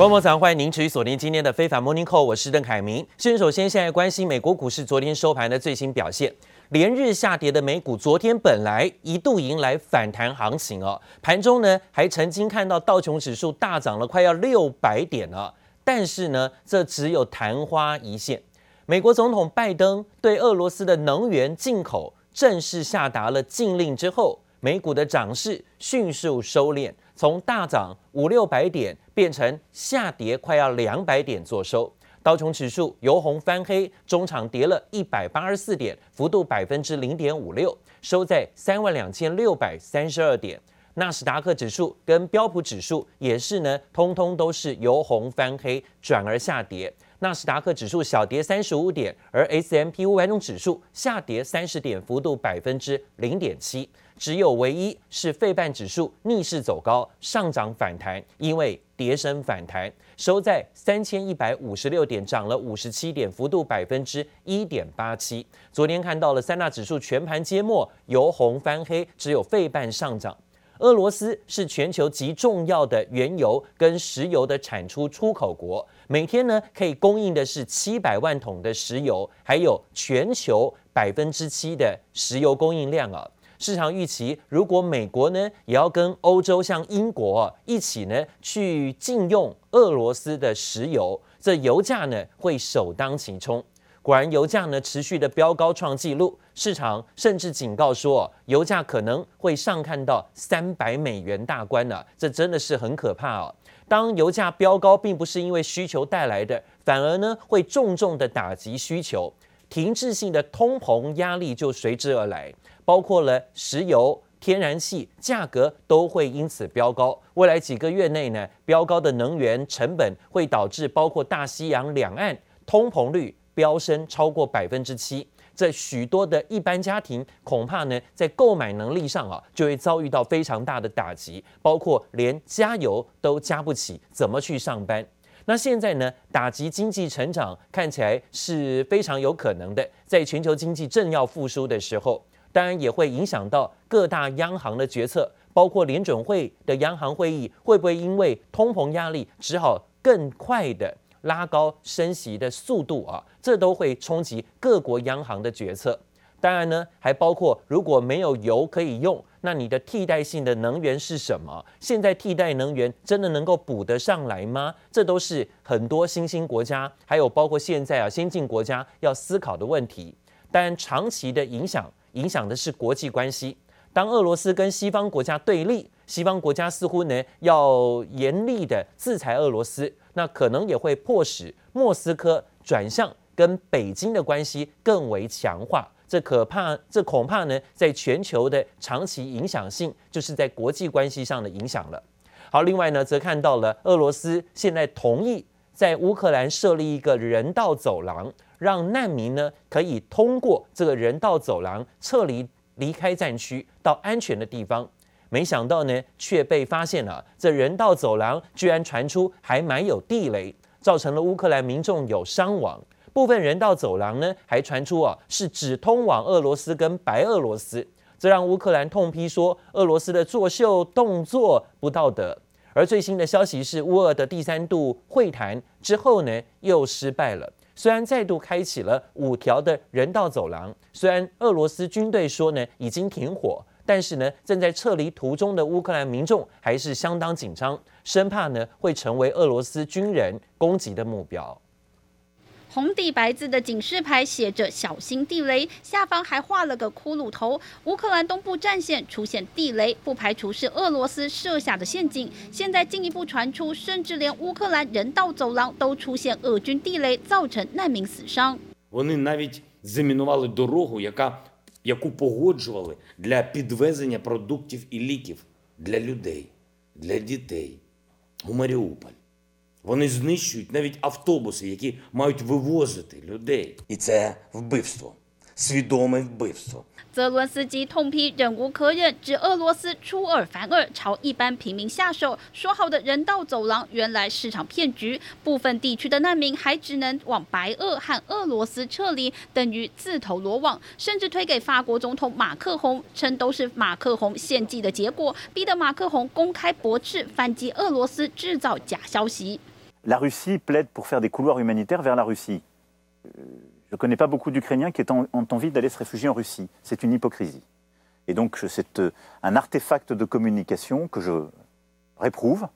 观众早上欢迎您持续锁定今天的非凡 Morning Call，我是邓凯明。先首先现在关心美国股市昨天收盘的最新表现，连日下跌的美股昨天本来一度迎来反弹行情哦，盘中呢还曾经看到道琼指数大涨了快要六百点了，但是呢这只有昙花一现。美国总统拜登对俄罗斯的能源进口正式下达了禁令之后，美股的涨势迅速收敛。从大涨五六百点变成下跌快要两百点做收，道琼指数由红翻黑，中场跌了一百八十四点，幅度百分之零点五六，收在三万两千六百三十二点。纳斯达克指数跟标普指数也是呢，通通都是由红翻黑转而下跌。纳斯达克指数小跌三十五点，而 S M P 五百种指数下跌三十点，幅度百分之零点七。只有唯一是费半指数逆势走高，上涨反弹，因为跌升反弹，收在三千一百五十六点，涨了五十七点，幅度百分之一点八七。昨天看到了三大指数全盘皆墨，由红翻黑，只有费半上涨。俄罗斯是全球极重要的原油跟石油的产出出口国，每天呢可以供应的是七百万桶的石油，还有全球百分之七的石油供应量啊。市场预期，如果美国呢也要跟欧洲像英国一起呢去禁用俄罗斯的石油，这油价呢会首当其冲。果然，油价呢持续的飙高创纪录，市场甚至警告说，油价可能会上看到三百美元大关了。这真的是很可怕哦。当油价飙高，并不是因为需求带来的，反而呢会重重的打击需求，停滞性的通膨压力就随之而来。包括了石油、天然气价格都会因此飙高。未来几个月内呢，飙高的能源成本会导致包括大西洋两岸通膨率飙升超过百分之七。这许多的一般家庭恐怕呢，在购买能力上啊，就会遭遇到非常大的打击，包括连加油都加不起，怎么去上班？那现在呢，打击经济成长看起来是非常有可能的。在全球经济正要复苏的时候。当然也会影响到各大央行的决策，包括联准会的央行会议会不会因为通膨压力，只好更快的拉高升息的速度啊？这都会冲击各国央行的决策。当然呢，还包括如果没有油可以用，那你的替代性的能源是什么？现在替代能源真的能够补得上来吗？这都是很多新兴国家，还有包括现在啊先进国家要思考的问题。但长期的影响。影响的是国际关系。当俄罗斯跟西方国家对立，西方国家似乎呢要严厉的制裁俄罗斯，那可能也会迫使莫斯科转向跟北京的关系更为强化。这可怕，这恐怕呢在全球的长期影响性，就是在国际关系上的影响了。好，另外呢，则看到了俄罗斯现在同意在乌克兰设立一个人道走廊。让难民呢可以通过这个人道走廊撤离离开战区到安全的地方，没想到呢却被发现了，这人道走廊居然传出还埋有地雷，造成了乌克兰民众有伤亡。部分人道走廊呢还传出啊是只通往俄罗斯跟白俄罗斯，这让乌克兰痛批说俄罗斯的作秀动作不道德。而最新的消息是乌俄的第三度会谈之后呢又失败了。虽然再度开启了五条的人道走廊，虽然俄罗斯军队说呢已经停火，但是呢正在撤离途中的乌克兰民众还是相当紧张，生怕呢会成为俄罗斯军人攻击的目标。红底白字的警示牌写着“小心地雷”，下方还画了个骷髅头。乌克兰东部战线出现地雷，不排除是俄罗斯设下的陷阱。现在进一步传出，甚至连乌克兰人道走廊都出现俄军地雷，造成难民死伤。泽伦斯基痛批忍无可忍，指俄罗斯出尔反尔，朝一般平民下手。说好的人道走廊原来是场骗局，部分地区的难民还只能往白俄和俄罗斯撤离，等于自投罗网。甚至推给法国总统马克宏，称都是马克宏献计的结果，逼得马克宏公开驳斥，反击俄罗斯制造假消息。La Russie plaide pour faire des couloirs humanitaires vers la Russie. Je ne connais pas beaucoup d'Ukrainiens qui ont envie d'aller se réfugier en Russie. C'est une hypocrisie. Et donc c'est un artefact de communication que je réprouve.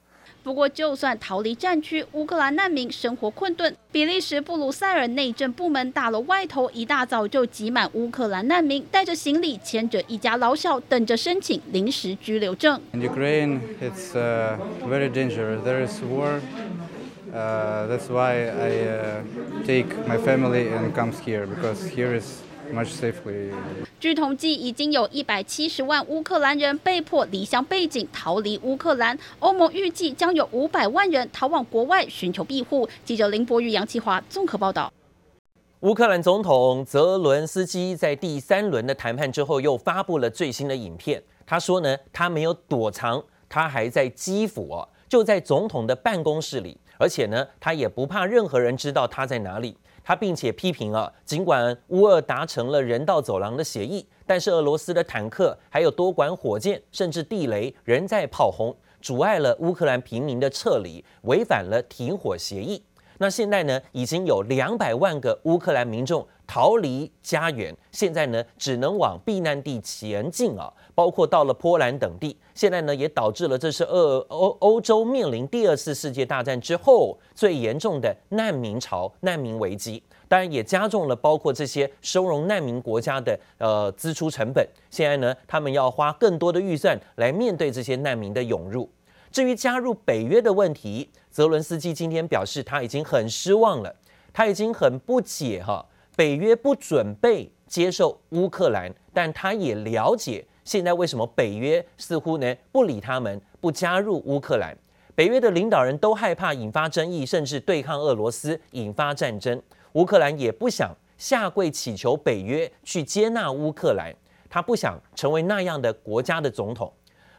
不过，就算逃离战区，乌克兰难民生活困顿。比利时布鲁塞尔内政部门大楼外头一大早就挤满乌克兰难民，带着行李，牵着一家老小，等着申请临时居留证。In Ukraine, it's very dangerous. There is war. That's why I take my family and comes here because here is. Much safely. 据统计，已经有一百七十万乌克兰人被迫离乡背井逃离乌克兰。欧盟预计将有五百万人逃往国外寻求庇护。记者林博宇、杨启华综合报道。乌克兰总统泽伦斯基在第三轮的谈判之后，又发布了最新的影片。他说呢，他没有躲藏，他还在基辅哦，就在总统的办公室里，而且呢，他也不怕任何人知道他在哪里。他并且批评啊，尽管乌俄达成了人道走廊的协议，但是俄罗斯的坦克还有多管火箭，甚至地雷仍在炮轰，阻碍了乌克兰平民的撤离，违反了停火协议。那现在呢，已经有两百万个乌克兰民众逃离家园，现在呢，只能往避难地前进啊，包括到了波兰等地。现在呢，也导致了这是俄欧欧洲面临第二次世界大战之后最严重的难民潮、难民危机。当然，也加重了包括这些收容难民国家的呃支出成本。现在呢，他们要花更多的预算来面对这些难民的涌入。至于加入北约的问题，泽伦斯基今天表示他已经很失望了，他已经很不解哈，北约不准备接受乌克兰，但他也了解现在为什么北约似乎呢不理他们，不加入乌克兰。北约的领导人都害怕引发争议，甚至对抗俄罗斯，引发战争。乌克兰也不想下跪祈求北约去接纳乌克兰，他不想成为那样的国家的总统。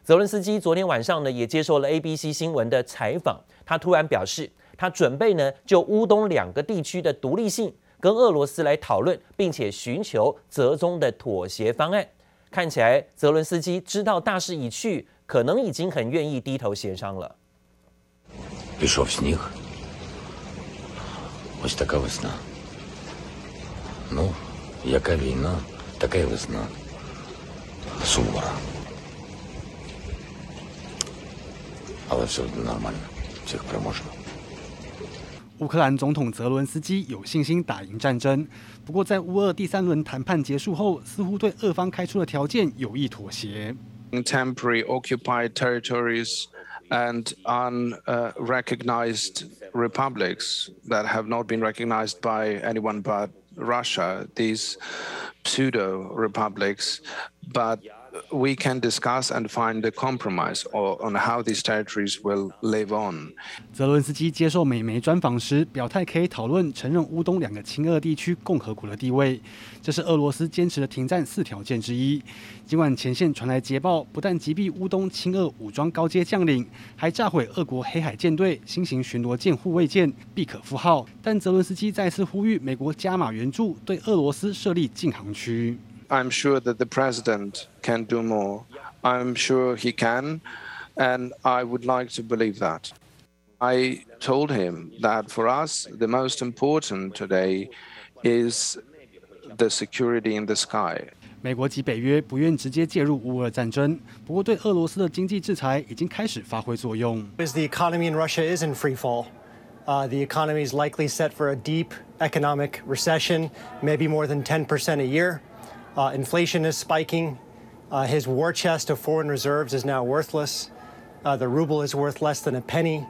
泽伦斯基昨天晚上呢，也接受了 ABC 新闻的采访。他突然表示，他准备呢就乌东两个地区的独立性跟俄罗斯来讨论，并且寻求折中的妥协方案。看起来泽伦斯基知道大势已去，可能已经很愿意低头协商了。乌克兰总统泽伦斯基有信心打赢战争，不过在乌俄第三轮谈判结束后，似乎对俄方开出的条件有意妥协。Temporary occupied territories and unrecognized republics that have not been recognized by anyone but Russia, these pseudo republics, but We can discuss and find a compromise on how these territories will live on. 泽伦斯基接受美媒专访时表态，可以讨论承认乌东两个亲俄地区共和国的地位，这是俄罗斯坚持的停战四条件之一。尽管前线传来捷报，不但击毙乌东亲俄武装高阶将领，还炸毁俄国黑海舰队新型巡逻舰护卫舰毕可夫号，但泽伦斯基再次呼吁美国加码援助，对俄罗斯设立禁航区。I'm sure that the president can do more. I'm sure he can, and I would like to believe that. I told him that for us, the most important today is the security in the sky. 美国及北约不愿直接介入乌俄战争，不过对俄罗斯的经济制裁已经开始发挥作用。As the economy in Russia is in free fall, uh, the economy is likely set for a deep economic recession, maybe more than 10% a year. Uh, inflation is spiking. Uh, his war chest of foreign reserves is now worthless. Uh, the ruble is worth less than a penny.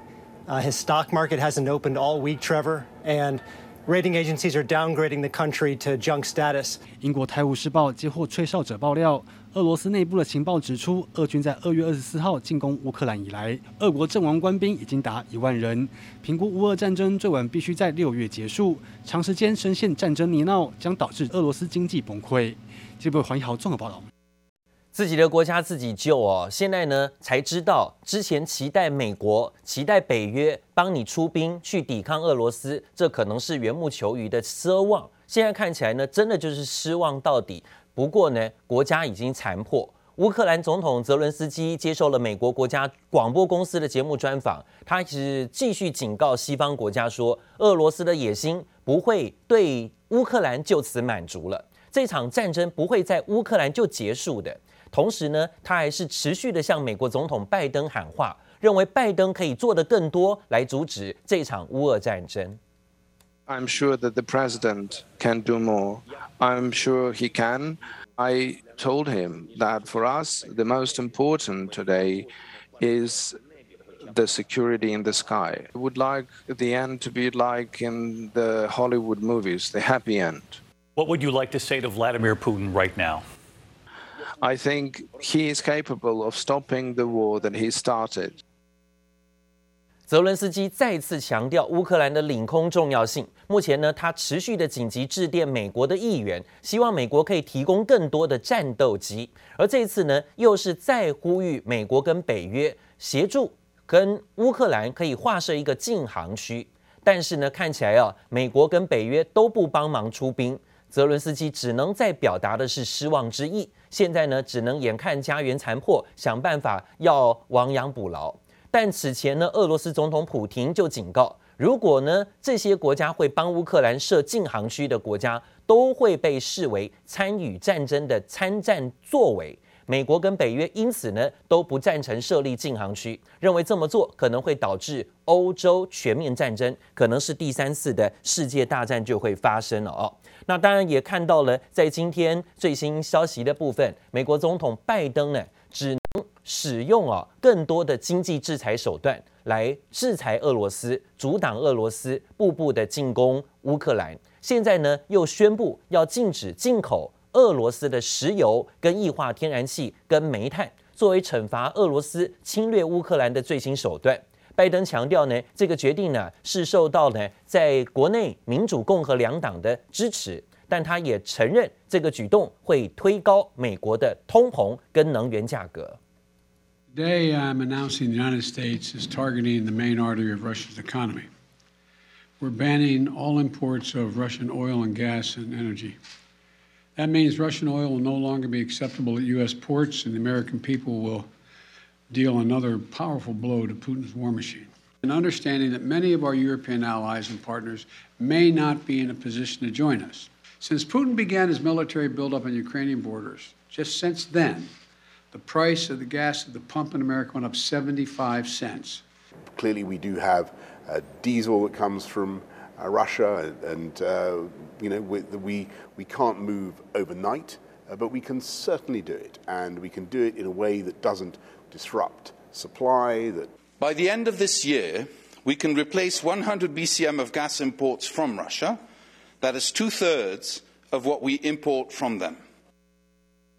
Uh, his stock market hasn't opened all week, Trevor. And rating agencies are downgrading the country to junk status. 英国《泰晤士报》接获吹哨者爆料，俄罗斯内部的情报指出，俄军在二月二十四号进攻乌克兰以来，俄国阵亡官兵已经达一万人。评估乌俄战争最晚必须在六月结束，长时间深陷战争泥淖将导致俄罗斯经济崩溃。 这部黄一豪综合报道：自己的国家自己救哦，现在呢才知道，之前期待美国、期待北约帮你出兵去抵抗俄罗斯，这可能是缘木求鱼的奢望。现在看起来呢，真的就是失望到底。不过呢，国家已经残破，乌克兰总统泽伦斯基接受了美国国家广播公司的节目专访，他是继续警告西方国家说，俄罗斯的野心不会对乌克兰就此满足了，这场战争不会在乌克兰就结束的。同时呢，他还是持续的向美国总统拜登喊话，认为拜登可以做得更多来阻止这场乌俄战争。I'm sure that the president can do more. I'm sure he can. I told him that for us, the most important today is the security in the sky. I would like the end to be like in the Hollywood movies, the happy end. What would you like to say to Vladimir Putin right now? I think he is capable of stopping the war that he started. 泽伦斯基再次强调乌克兰的领空重要性。目前呢，他持续的紧急致电美国的议员，希望美国可以提供更多的战斗机。而这次呢，又是再呼吁美国跟北约协助跟乌克兰可以划设一个禁航区。但是呢，看起来啊，美国跟北约都不帮忙出兵。泽伦斯基只能再表达的是失望之意，现在呢，只能眼看家园残破，想办法要亡羊补牢。但此前呢，俄罗斯总统普廷就警告，如果呢这些国家会帮乌克兰设禁航区的国家，都会被视为参与战争的参战作为。美国跟北约因此呢都不赞成设立禁航区，认为这么做可能会导致欧洲全面战争，可能是第三次的世界大战就会发生了哦。那当然也看到了，在今天最新消息的部分，美国总统拜登呢只能使用啊更多的经济制裁手段来制裁俄罗斯，阻挡俄罗斯步步的进攻乌克兰。现在呢又宣布要禁止进口。俄罗斯的石油、跟液化天然气、跟煤炭，作为惩罚俄罗斯侵略乌克兰的最新手段。拜登强调呢，这个决定呢是受到呢在国内民主、共和两党的支持，但他也承认这个举动会推高美国的通膨跟能源价格。Today I'm announcing the United States is targeting the main artery of Russia's economy. We're banning all imports of Russian oil and gas and energy. That means Russian oil will no longer be acceptable at U.S. ports, and the American people will deal another powerful blow to Putin's war machine. And understanding that many of our European allies and partners may not be in a position to join us. Since Putin began his military buildup on Ukrainian borders, just since then, the price of the gas at the pump in America went up 75 cents. Clearly, we do have uh, diesel that comes from Russia, and uh, you know we, we, we can't move overnight, uh, but we can certainly do it, and we can do it in a way that doesn't disrupt supply. That by the end of this year, we can replace 100 BCM of gas imports from Russia. That is two thirds of what we import from them.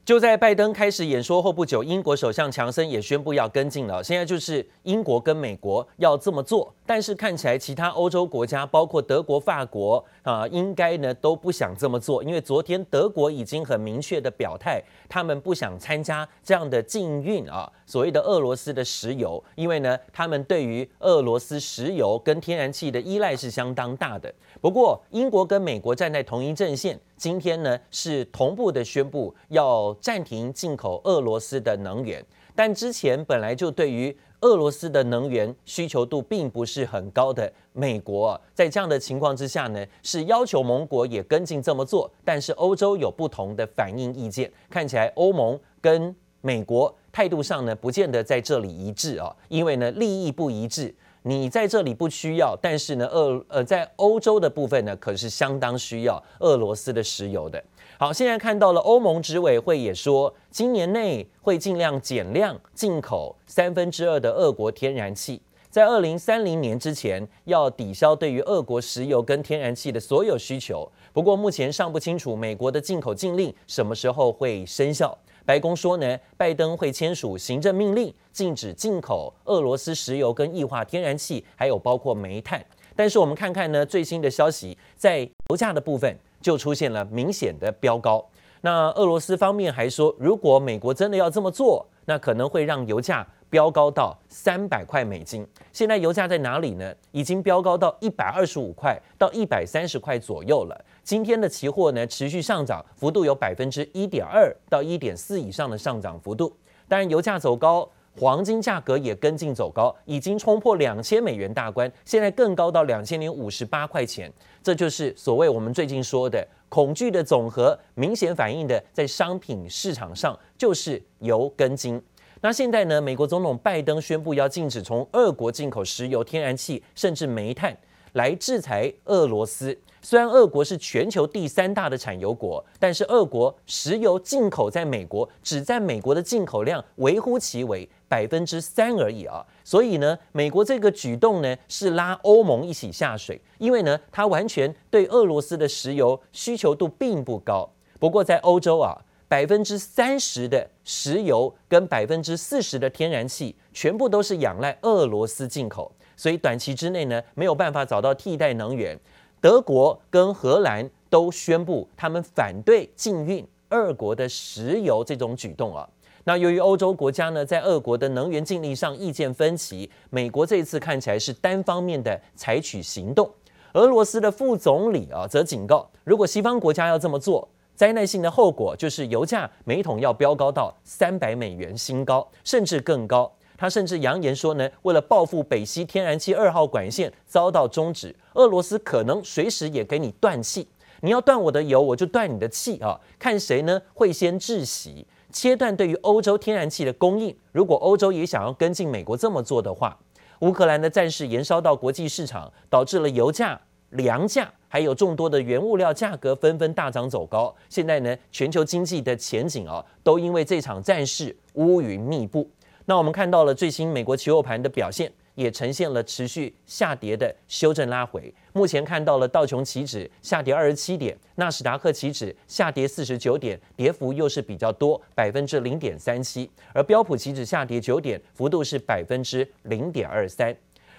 就在拜登开始演说后不久，英国首相强森也宣布要跟进了。现在就是英国跟美国要这么做，但是看起来其他欧洲国家，包括德国、法国啊，应该呢都不想这么做，因为昨天德国已经很明确的表态，他们不想参加这样的禁运啊，所谓的俄罗斯的石油，因为呢他们对于俄罗斯石油跟天然气的依赖是相当大的。不过英国跟美国站在同一阵线。今天呢，是同步的宣布要暂停进口俄罗斯的能源，但之前本来就对于俄罗斯的能源需求度并不是很高的美国，在这样的情况之下呢，是要求盟国也跟进这么做，但是欧洲有不同的反应意见，看起来欧盟跟美国态度上呢，不见得在这里一致啊，因为呢，利益不一致。你在这里不需要，但是呢，俄呃在欧洲的部分呢，可是相当需要俄罗斯的石油的。好，现在看到了欧盟执委会也说，今年内会尽量减量进口三分之二的俄国天然气，在二零三零年之前要抵消对于俄国石油跟天然气的所有需求。不过目前尚不清楚美国的进口禁令什么时候会生效。白宫说呢，拜登会签署行政命令，禁止进口俄罗斯石油跟液化天然气，还有包括煤炭。但是我们看看呢，最新的消息，在油价的部分就出现了明显的飙高。那俄罗斯方面还说，如果美国真的要这么做，那可能会让油价飙高到三百块美金。现在油价在哪里呢？已经飙高到一百二十五块到一百三十块左右了。今天的期货呢，持续上涨，幅度有百分之一点二到一点四以上的上涨幅度。当然，油价走高，黄金价格也跟进走高，已经冲破两千美元大关，现在更高到两千零五十八块钱。这就是所谓我们最近说的恐惧的总和，明显反映的在商品市场上就是油跟金。那现在呢，美国总统拜登宣布要禁止从俄国进口石油、天然气，甚至煤炭，来制裁俄罗斯。虽然俄国是全球第三大的产油国，但是俄国石油进口在美国只占美国的进口量微乎其微，百分之三而已啊。所以呢，美国这个举动呢是拉欧盟一起下水，因为呢，它完全对俄罗斯的石油需求度并不高。不过在欧洲啊，百分之三十的石油跟百分之四十的天然气全部都是仰赖俄罗斯进口，所以短期之内呢，没有办法找到替代能源。德国跟荷兰都宣布他们反对禁运俄国的石油这种举动啊。那由于欧洲国家呢在俄国的能源禁令上意见分歧，美国这一次看起来是单方面的采取行动。俄罗斯的副总理啊则警告，如果西方国家要这么做，灾难性的后果就是油价每桶要飙高到三百美元新高，甚至更高。他甚至扬言说呢，为了报复北溪天然气二号管线遭到终止，俄罗斯可能随时也给你断气。你要断我的油，我就断你的气啊！看谁呢会先窒息，切断对于欧洲天然气的供应。如果欧洲也想要跟进美国这么做的话，乌克兰的战事延烧到国际市场，导致了油价、粮价还有众多的原物料价格纷纷大涨走高。现在呢，全球经济的前景啊，都因为这场战事乌云密布。那我们看到了最新美国期货盘的表现，也呈现了持续下跌的修正拉回。目前看到了道琼期指下跌二十七点，纳斯达克期指下跌四十九点，跌幅又是比较多，百分之零点三七。而标普期指下跌九点，幅度是百分之零点二三。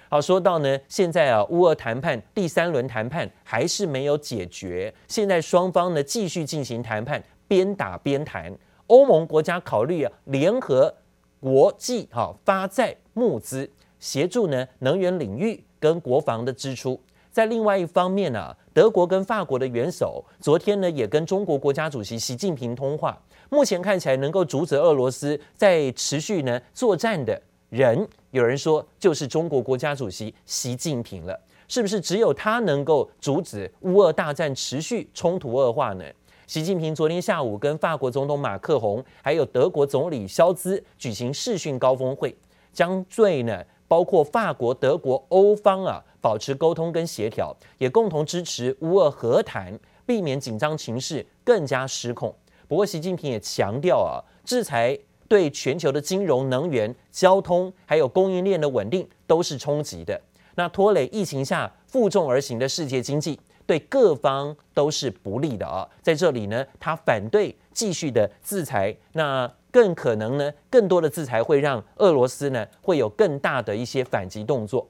好，说到呢，现在啊，乌俄谈判第三轮谈判还是没有解决，现在双方呢继续进行谈判，边打边谈。欧盟国家考虑啊联合。国际哈发债募资，协助呢能源领域跟国防的支出。在另外一方面呢，德国跟法国的元首昨天呢也跟中国国家主席习近平通话。目前看起来能够阻止俄罗斯在持续呢作战的人，有人说就是中国国家主席习近平了。是不是只有他能够阻止乌俄大战持续冲突恶化呢？习近平昨天下午跟法国总统马克宏，还有德国总理肖兹举行视讯高峰会，将最呢包括法国、德国、欧方啊保持沟通跟协调，也共同支持乌俄和谈，避免紧张情势更加失控。不过，习近平也强调啊，制裁对全球的金融、能源、交通还有供应链的稳定都是冲击的，那拖累疫情下负重而行的世界经济。对各方都是不利的啊！在这里呢，他反对继续的制裁，那更可能呢，更多的制裁会让俄罗斯呢会有更大的一些反击动作。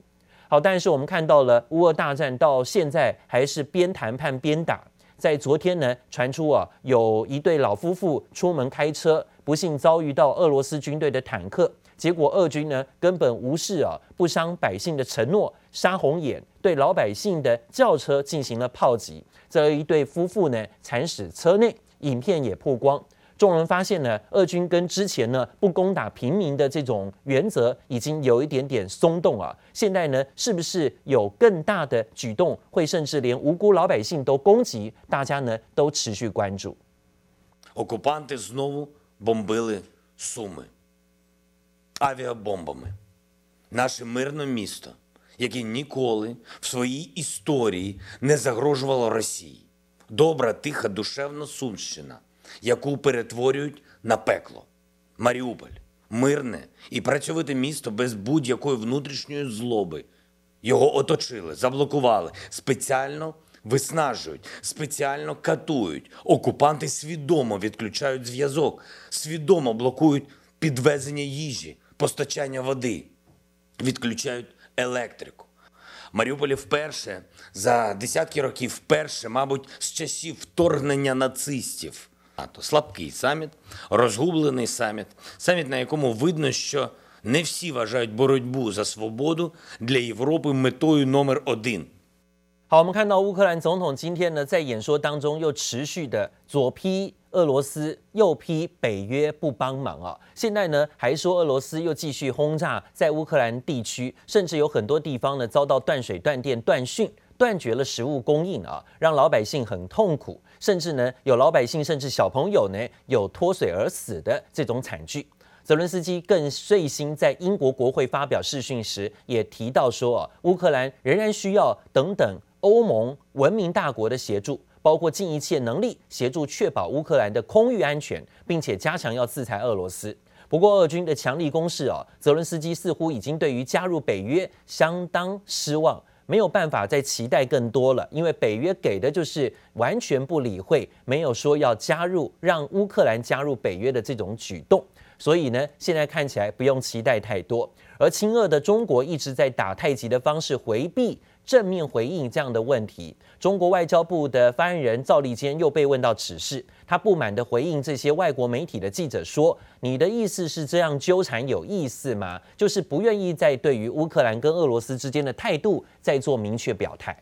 好，但是我们看到了乌俄大战到现在还是边谈判边打。在昨天呢，传出啊有一对老夫妇出门开车，不幸遭遇到俄罗斯军队的坦克。结果俄军呢根本无视啊不伤百姓的承诺，杀红眼，对老百姓的轿车进行了炮击。这一对夫妇呢惨死车内，影片也曝光。众人发现呢，俄军跟之前呢不攻打平民的这种原则已经有一点点松动啊。现在呢是不是有更大的举动，会甚至连无辜老百姓都攻击？大家呢都持续关注。Окупанти знову Бомбили Суми. авіабомбами. Наше мирне місто, яке ніколи в своїй історії не загрожувало Росії. Добра, тиха, душевна Сумщина, яку перетворюють на пекло. Маріуполь мирне і працьовите місто без будь-якої внутрішньої злоби. Його оточили, заблокували, спеціально виснажують, спеціально катують. Окупанти свідомо відключають зв'язок, свідомо блокують підвезення їжі, постачання води, відключають електрику. Маріуполі вперше за десятки років, вперше, мабуть, з часів вторгнення нацистів. НАТО слабкий саміт, розгублений саміт, саміт, на якому видно, що Не всі вважають боротьбу за свободу для Європи метою номер один. 好，我们看到乌克兰总统今天呢，在演说当中又持续的左批俄罗斯，右批北约不帮忙啊。现在呢，还说俄罗斯又继续轰炸在乌克兰地区，甚至有很多地方呢遭到断水、断电、断讯，断绝了食物供应啊，让老百姓很痛苦，甚至呢有老百姓甚至小朋友呢有脱水而死的这种惨剧。泽伦斯基更最新在英国国会发表视讯时也提到说啊，乌克兰仍然需要等等。欧盟文明大国的协助，包括尽一切能力协助确保乌克兰的空域安全，并且加强要制裁俄罗斯。不过，俄军的强力攻势啊，泽伦斯基似乎已经对于加入北约相当失望，没有办法再期待更多了，因为北约给的就是完全不理会，没有说要加入让乌克兰加入北约的这种举动。所以呢，现在看起来不用期待太多。而亲俄的中国一直在打太极的方式回避。正面回应这样的问题，中国外交部的发言人赵立坚又被问到此事，他不满地回应这些外国媒体的记者说：“你的意思是这样纠缠有意思吗？就是不愿意在对于乌克兰跟俄罗斯之间的态度再做明确表态。”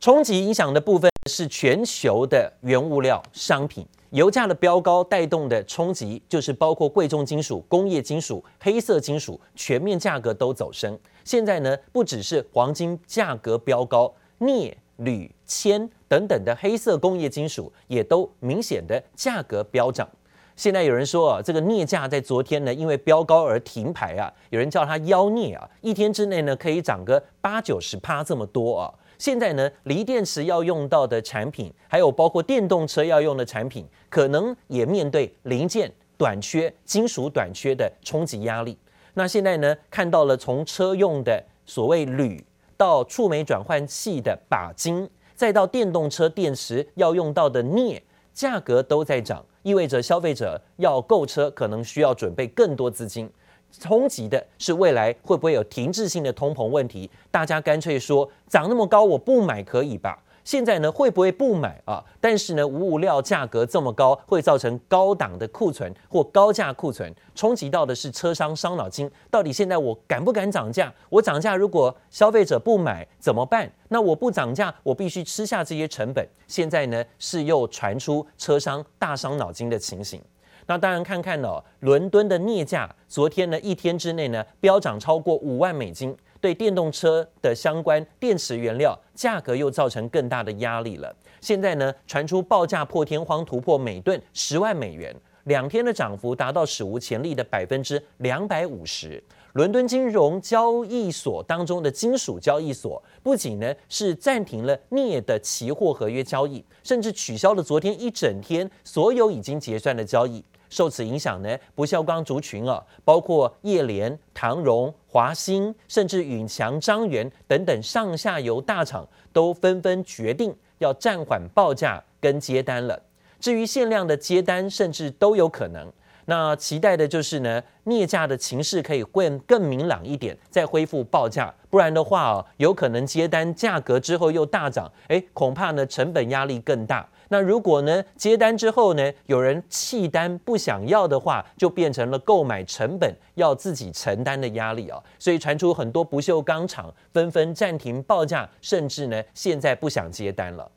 冲击影响的部分是全球的原物料商品。油价的飙高带动的冲击，就是包括贵重金属、工业金属、黑色金属，全面价格都走升。现在呢，不只是黄金价格飙高，镍、铝、铅等等的黑色工业金属也都明显的价格飙涨。现在有人说啊，这个镍价在昨天呢，因为飙高而停牌啊，有人叫它妖镍啊，一天之内呢可以涨个八九十趴这么多啊。现在呢，锂电池要用到的产品，还有包括电动车要用的产品，可能也面对零件短缺、金属短缺的冲击压力。那现在呢，看到了从车用的所谓铝，到触媒转换器的鈀金，再到电动车电池要用到的镍，价格都在涨，意味着消费者要购车可能需要准备更多资金。冲击的是未来会不会有停滞性的通膨问题？大家干脆说涨那么高我不买可以吧？现在呢会不会不买啊？但是呢，无物料价格这么高，会造成高档的库存或高价库存，冲击到的是车商伤脑筋。到底现在我敢不敢涨价？我涨价如果消费者不买怎么办？那我不涨价，我必须吃下这些成本。现在呢是又传出车商大伤脑筋的情形。那当然，看看哦，伦敦的镍价昨天呢一天之内呢飙涨超过五万美金，对电动车的相关电池原料价格又造成更大的压力了。现在呢传出报价破天荒突破每吨十万美元，两天的涨幅达到史无前例的百分之两百五十。伦敦金融交易所当中的金属交易所不仅呢是暂停了镍的期货合约交易，甚至取消了昨天一整天所有已经结算的交易。受此影响呢，不锈钢族群啊，包括叶联、唐荣、华兴，甚至允强、张元等等上下游大厂，都纷纷决定要暂缓报价跟接单了。至于限量的接单，甚至都有可能。那期待的就是呢，镍价的情势可以会更明朗一点，再恢复报价。不然的话哦，有可能接单价格之后又大涨，诶，恐怕呢成本压力更大。那如果呢接单之后呢，有人弃单不想要的话，就变成了购买成本要自己承担的压力啊。所以传出很多不锈钢厂纷纷暂停报价，甚至呢现在不想接单了。